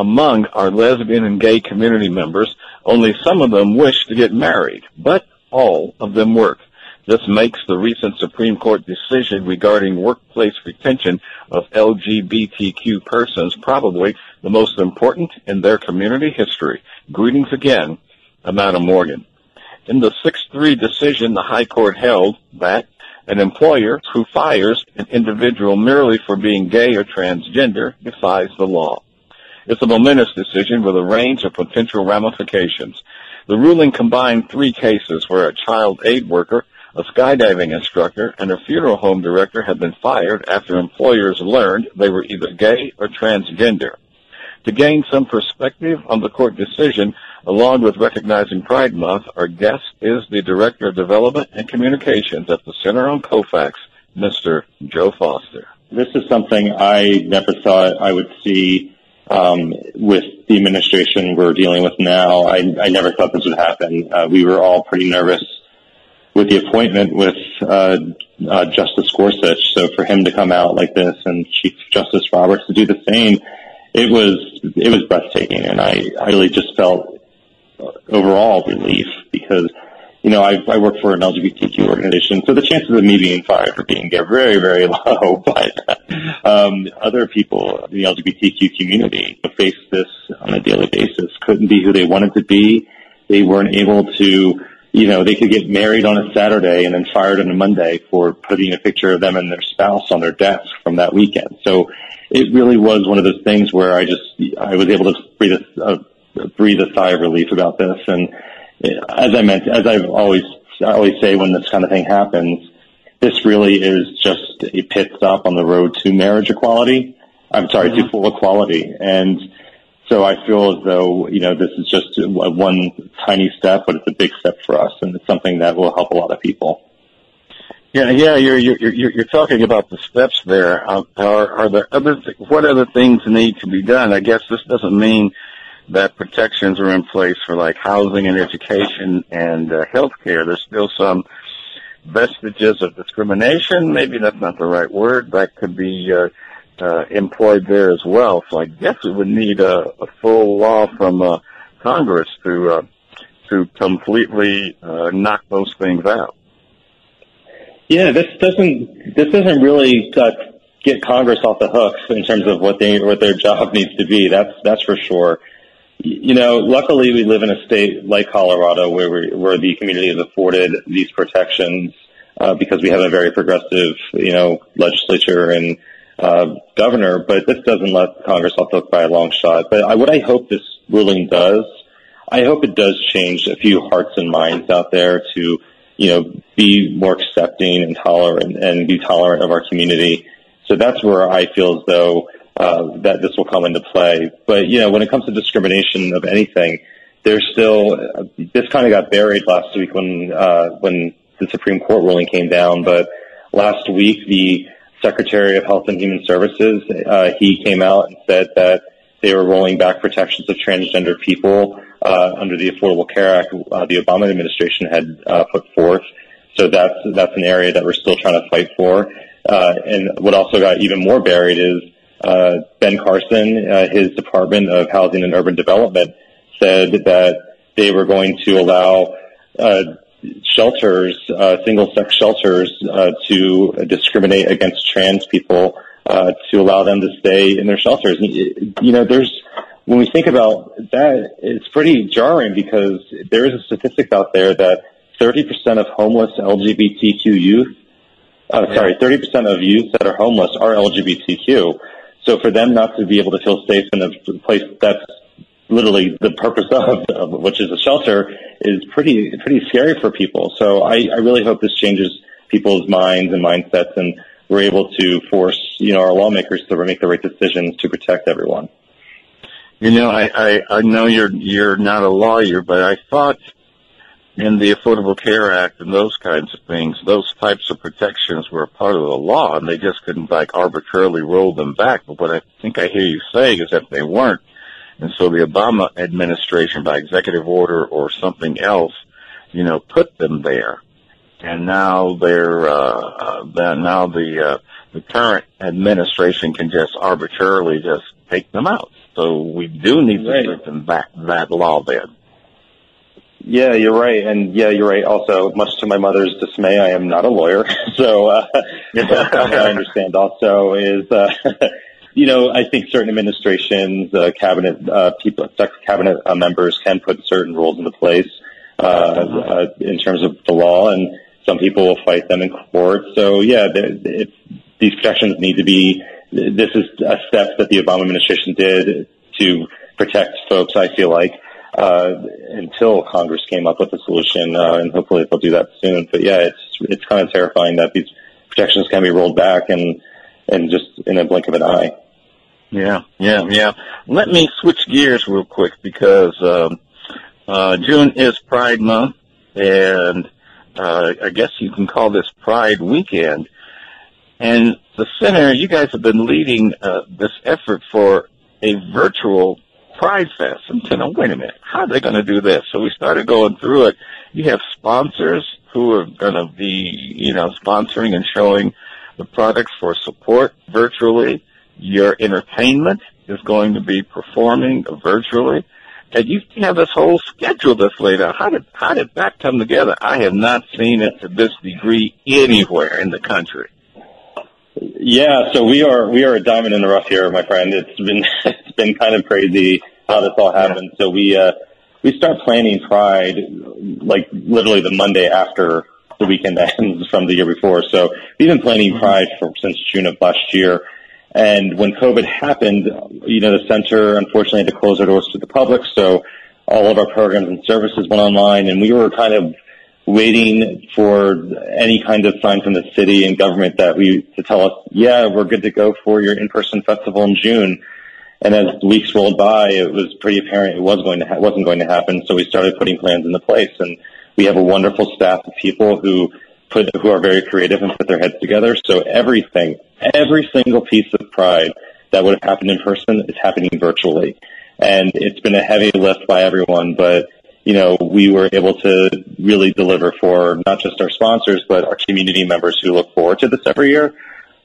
Among our lesbian and gay community members, only some of them wish to get married, but all of them work. This makes the recent Supreme Court decision regarding workplace retention of LGBTQ persons probably the most important in their community history. Greetings again, Amanda Morgan. In the 6-3 decision, the High Court held that an employer who fires an individual merely for being gay or transgender defies the law. It's a momentous decision with a range of potential ramifications. The ruling combined three cases where a child aid worker a skydiving instructor and a funeral home director had been fired after employers learned they were either gay or transgender. To gain some perspective on the court decision, along with recognizing Pride Month, our guest is the Director of Development and Communications at the Center on Colfax, Mr. Joe Foster. This is something I never thought I would see um, with the administration we're dealing with now. I, I never thought this would happen. Uh, we were all pretty nervous with the appointment with uh, uh, Justice Gorsuch. So for him to come out like this and Chief Justice Roberts to do the same, it was it was breathtaking, and I, I really just felt overall relief because you know I, I work for an LGBTQ organization, so the chances of me being fired for being gay are very very low. But um, other people in the LGBTQ community face this on a daily basis, couldn't be who they wanted to be. They weren't able to you know, they could get married on a Saturday and then fired on a Monday for putting a picture of them and their spouse on their desk from that weekend. So it really was one of those things where I just, I was able to breathe a, uh, breathe a sigh of relief about this. And as I meant, as I've always, I always say when this kind of thing happens, this really is just a pit stop on the road to marriage equality. I'm sorry, mm-hmm. to full equality. And, so I feel as though, you know, this is just one tiny step, but it's a big step for us, and it's something that will help a lot of people. Yeah, yeah, you're you're you're, you're talking about the steps there. Uh, are are there other th- what other things need to be done? I guess this doesn't mean that protections are in place for like housing and education and uh, health care. There's still some vestiges of discrimination. Maybe that's not the right word. That could be uh, uh, employed there as well. So I guess we would need a, a full law from uh, Congress to uh, to completely uh, knock those things out. Yeah, this doesn't this doesn't really uh, get Congress off the hook in terms of what they what their job needs to be. That's that's for sure. You know, luckily we live in a state like Colorado where we, where the community is afforded these protections uh, because we have a very progressive, you know, legislature and uh, governor, but this doesn't let Congress off the hook by a long shot. But I, what I hope this ruling does, I hope it does change a few hearts and minds out there to, you know, be more accepting and tolerant and be tolerant of our community. So that's where I feel as though uh, that this will come into play. But you know, when it comes to discrimination of anything, there's still this kind of got buried last week when uh, when the Supreme Court ruling came down. But last week, the Secretary of Health and Human Services, uh, he came out and said that they were rolling back protections of transgender people uh, under the Affordable Care Act uh, the Obama administration had uh, put forth. So that's that's an area that we're still trying to fight for. Uh, and what also got even more buried is uh, Ben Carson, uh, his Department of Housing and Urban Development, said that they were going to allow uh, shelters, uh, single-sex shelters, uh, to discriminate against trans people, uh, to allow them to stay in their shelters. You know, there's when we think about that, it's pretty jarring because there is a statistic out there that 30% of homeless LGBTQ youth, uh, sorry, 30% of youth that are homeless are LGBTQ. So for them not to be able to feel safe in a place that's literally the purpose of, of, which is a shelter, is pretty pretty scary for people. So I, I really hope this changes people's minds and mindsets, and we're able to force you know our lawmakers to make the right decisions to protect everyone. You know, I, I, I know you're you're not a lawyer, but I thought in the Affordable Care Act and those kinds of things, those types of protections were a part of the law, and they just couldn't like arbitrarily roll them back. But what I think I hear you saying is that they weren't and so the Obama administration, by executive order or something else, you know, put them there. And now they're, uh, uh, now the, uh, the current administration can just arbitrarily just take them out. So we do need to Right. strengthen that, that law then. Yeah, you're right, and yeah, you're right. Also, much to my mother's dismay, I am not a lawyer, so uh, I understand. Also, is uh, you know, I think certain administrations, uh, cabinet uh, people, cabinet uh, members can put certain rules into place uh, uh, in terms of the law, and some people will fight them in court. So yeah, the, it, these protections need to be. This is a step that the Obama administration did to protect folks. I feel like uh, until Congress came up with a solution, uh, and hopefully they'll do that soon. But yeah, it's it's kind of terrifying that these protections can be rolled back and and just in a blink of an eye. Yeah, yeah, yeah. Let me switch gears real quick because um, uh, June is Pride Month, and uh, I guess you can call this Pride Weekend. And the center, you guys have been leading uh, this effort for a virtual Pride Fest. And said, oh, wait a minute, how are they going to do this? So we started going through it. You have sponsors who are going to be, you know, sponsoring and showing the products for support virtually. Your entertainment is going to be performing virtually. And you have this whole schedule that's laid out. How did how did that come together? I have not seen it to this degree anywhere in the country. Yeah, so we are we are a diamond in the rough here, my friend. It's been it's been kind of crazy how this all happened. So we uh, we start planning Pride like literally the Monday after the weekend ends from the year before. So we've been planning Pride for since June of last year. And when COVID happened, you know, the center unfortunately had to close our doors to the public. So all of our programs and services went online and we were kind of waiting for any kind of sign from the city and government that we, to tell us, yeah, we're good to go for your in-person festival in June. And as weeks rolled by, it was pretty apparent it was going to ha- wasn't going to happen. So we started putting plans into place and we have a wonderful staff of people who put, who are very creative and put their heads together. So everything, every single piece of pride that would have happened in person is happening virtually. And it's been a heavy lift by everyone, but you know, we were able to really deliver for not just our sponsors, but our community members who look forward to this every year.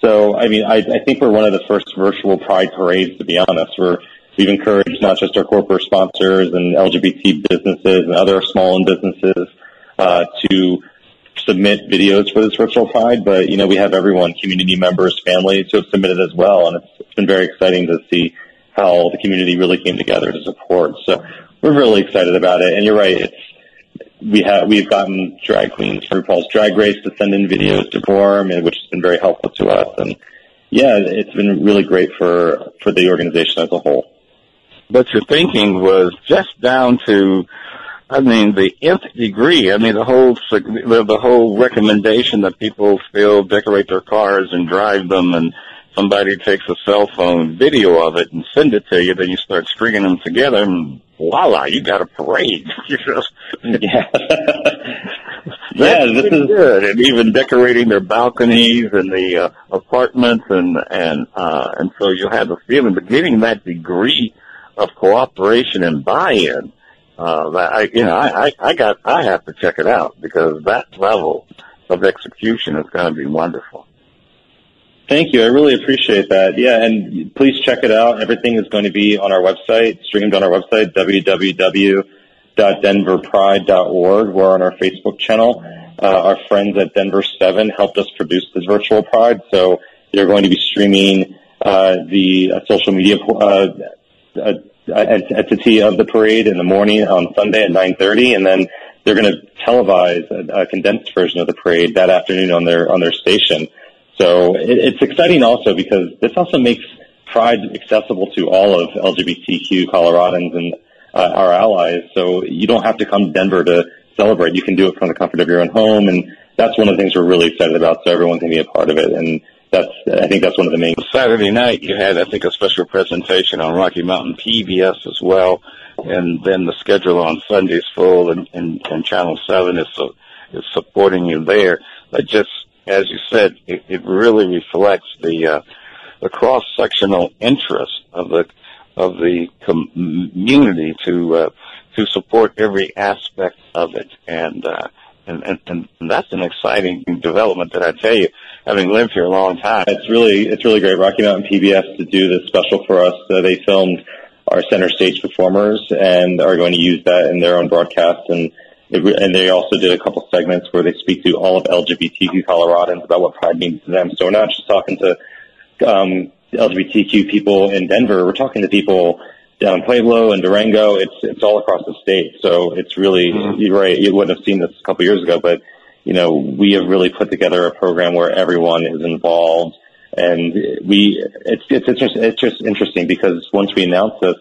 So, I mean, I, I think we're one of the first virtual pride parades, to be honest. We're, we've encouraged not just our corporate sponsors and LGBT businesses and other small-owned businesses, uh, to submit videos for this virtual pride, but, you know, we have everyone, community members, families who have submitted as well. And it's, it's been very exciting to see how the community really came together to support. So we're really excited about it. And you're right. It's, we have, we've gotten drag queens from RuPaul's Drag Race to send in videos to form, and which has been very helpful to us. And yeah, it's been really great for, for the organization as a whole. But your thinking was just down to, I mean, the nth degree. I mean, the whole the, the whole recommendation that people still decorate their cars and drive them, and somebody takes a cell phone video of it and send it to you. Then you start stringing them together, and voila, you got a parade. yeah. yeah, this is good. And even decorating their balconies and the uh, apartments, and and uh, and so you'll have the feeling. But getting that degree of cooperation and buy-in, uh, that I, you know, I, I, I got, I have to check it out because that level of execution is going to be wonderful. Thank you. I really appreciate that. Yeah, and please check it out. Everything is going to be on our website, streamed on our website, www.denverpride.org. We're on our Facebook channel. Uh, our friends at Denver 7 helped us produce this virtual Pride, so they're going to be streaming uh, the uh, social media uh, uh, entity of the parade in the morning on Sunday at 9:30, and then they're going to televise a, a condensed version of the parade that afternoon on their on their station. So it, it's exciting also because this also makes Pride accessible to all of LGBTQ Coloradans and uh, our allies. So you don't have to come to Denver to celebrate. You can do it from the comfort of your own home, and that's one of the things we're really excited about. So everyone can be a part of it, and that's I think that's one of the main. Saturday night you had I think a special presentation on Rocky Mountain PBS as well, and then the schedule on Sundays full, and, and, and Channel Seven is so, is supporting you there. But just as you said, it, it really reflects the uh, the cross sectional interest of the of the community to uh, to support every aspect of it, and uh, and, and and that's an exciting development that I tell you, having lived here a long time. It's really it's really great. Rocky Mountain PBS to do this special for us. Uh, they filmed our center stage performers and are going to use that in their own broadcast. And and they also did a couple segments where they speak to all of LGBTQ Coloradans about what Pride means to them. So we're not just talking to um, LGBTQ people in Denver. We're talking to people down in Pueblo and Durango. It's it's all across the state. So it's really mm-hmm. you're right. You wouldn't have seen this a couple years ago, but you know we have really put together a program where everyone is involved, and we it's it's it's just, it's just interesting because once we announced this,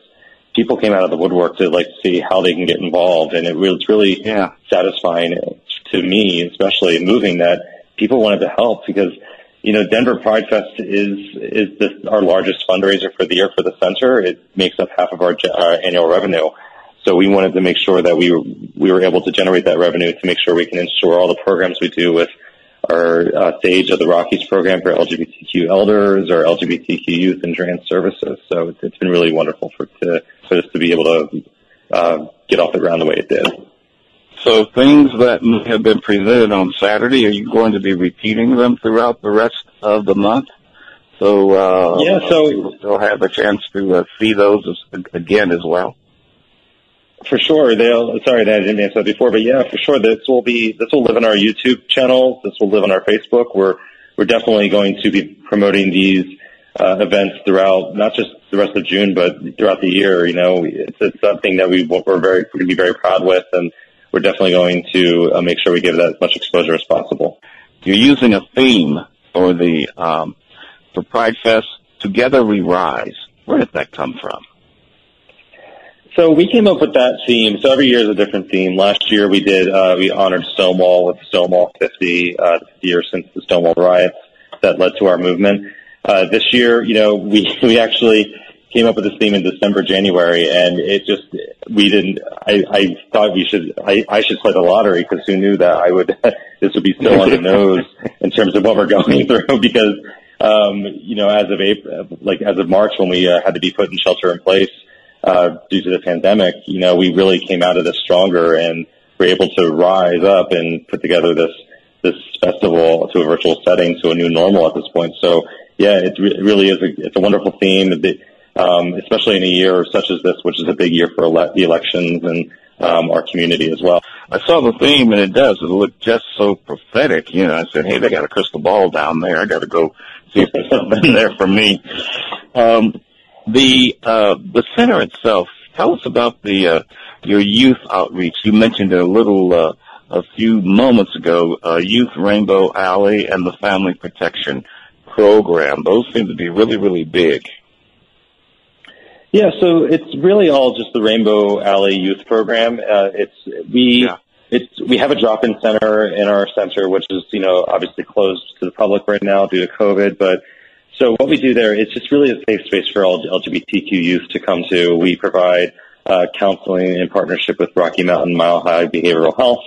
people came out of the woodwork to like see how they can get involved, and it it's really yeah. satisfying to me, especially moving that people wanted to help because you know, Denver Pride Fest is is the, our largest fundraiser for the year for the center. It makes up half of our, our annual revenue. So we wanted to make sure that we were, we were able to generate that revenue to make sure we can ensure all the programs we do with our uh, Sage of the Rockies program for LGBTQ elders or LGBTQ youth and trans services. So it's, it's been really wonderful for to, for this to be able to uh, get off the ground the way it did. So things that have been presented on Saturday, are you going to be repeating them throughout the rest of the month? So uh, yeah, so you'll have a chance to uh, see those again as well. For sure, they'll. Sorry, I didn't answer that before, but yeah, for sure, this will be this will live on our YouTube channel. This will live on our Facebook. We're we're definitely going to be promoting these uh, events throughout not just the rest of June, but throughout the year. You know, it's, it's something that we we're very we're going to be very proud with, and we're definitely going to uh, make sure we give that as much exposure as possible. You're using a theme for the um, for Pride Fest. Together we rise. Where did that come from? So we came up with that theme. So every year is a different theme. Last year we did uh, we honored Stonewall with Stonewall 50, uh, 50 years since the Stonewall riots that led to our movement. Uh, this year, you know, we we actually came up with this theme in December, January, and it just we didn't. I, I thought we should. I, I should play the lottery because who knew that I would. this would be still on the nose in terms of what we're going through because um, you know as of April, like as of March when we uh, had to be put in shelter in place uh, due to the pandemic, you know we really came out of this stronger and were able to rise up and put together this this festival to a virtual setting to a new normal at this point. So yeah, it, re- it really is. A, it's a wonderful theme. Um, especially in a year such as this, which is a big year for ele- the elections and um, our community as well. I saw the theme, and it does. It looked just so prophetic. You know, I said, "Hey, they got a crystal ball down there. I got to go see if there's something there for me." Um, the uh, the center itself. Tell us about the uh, your youth outreach. You mentioned it a little uh, a few moments ago. Uh, youth Rainbow Alley and the Family Protection Program. Those seem to be really, really big. Yeah, so it's really all just the Rainbow Alley Youth Program. Uh, it's we yeah. it's we have a drop-in center in our center, which is you know obviously closed to the public right now due to COVID. But so what we do there is just really a safe space for all LGBTQ youth to come to. We provide uh, counseling in partnership with Rocky Mountain Mile High Behavioral Health,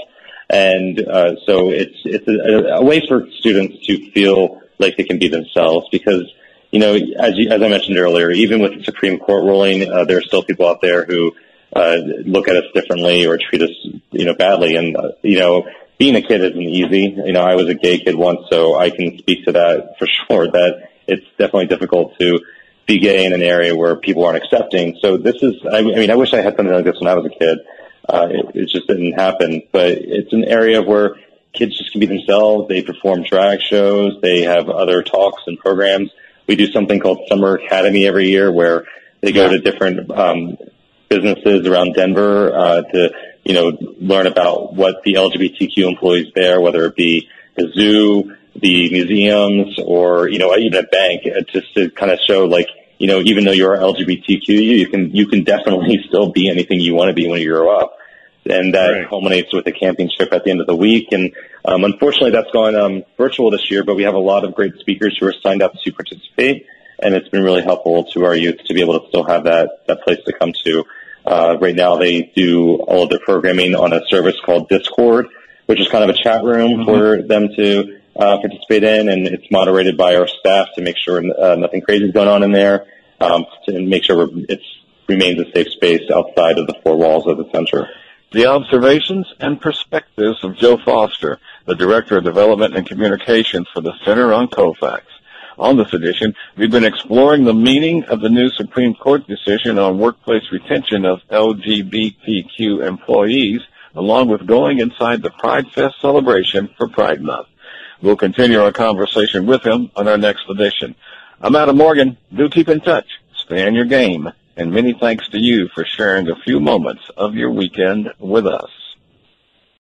and uh, so it's it's a, a way for students to feel like they can be themselves because you know, as you, as I mentioned earlier, even with the Supreme Court ruling, uh, there are still people out there who uh, look at us differently or treat us, you know, badly. And uh, you know, being a kid isn't easy. You know, I was a gay kid once, so I can speak to that for sure. That it's definitely difficult to be gay in an area where people aren't accepting. So this is, I mean, I wish I had something like this when I was a kid. Uh, it, it just didn't happen, but it's an area where kids just can be themselves. They perform drag shows. They have other talks and programs we do something called Summer Academy every year where they go to different um, businesses around Denver uh, to you know learn about what the LGBTQ employees there, whether it be the zoo, the museums, or you know even a bank, uh, just to kind of show like you know even though you're LGBTQ, you can you can definitely still be anything you want to be when you grow up and that right. culminates with a camping trip at the end of the week. And um, unfortunately, that's gone um, virtual this year, but we have a lot of great speakers who are signed up to participate, and it's been really helpful to our youth to be able to still have that that place to come to. Uh, right now, they do all of their programming on a service called Discord, which is kind of a chat room mm-hmm. for them to uh, participate in, and it's moderated by our staff to make sure uh, nothing crazy is going on in there, um, to make sure it remains a safe space outside of the four walls of the center. The observations and perspectives of Joe Foster, the Director of Development and Communications for the Center on Colfax. On this edition, we've been exploring the meaning of the new Supreme Court decision on workplace retention of LGBTQ employees, along with going inside the Pride Fest celebration for Pride Month. We'll continue our conversation with him on our next edition. I'm Adam Morgan. Do keep in touch. Stay on your game. And many thanks to you for sharing a few moments of your weekend with us.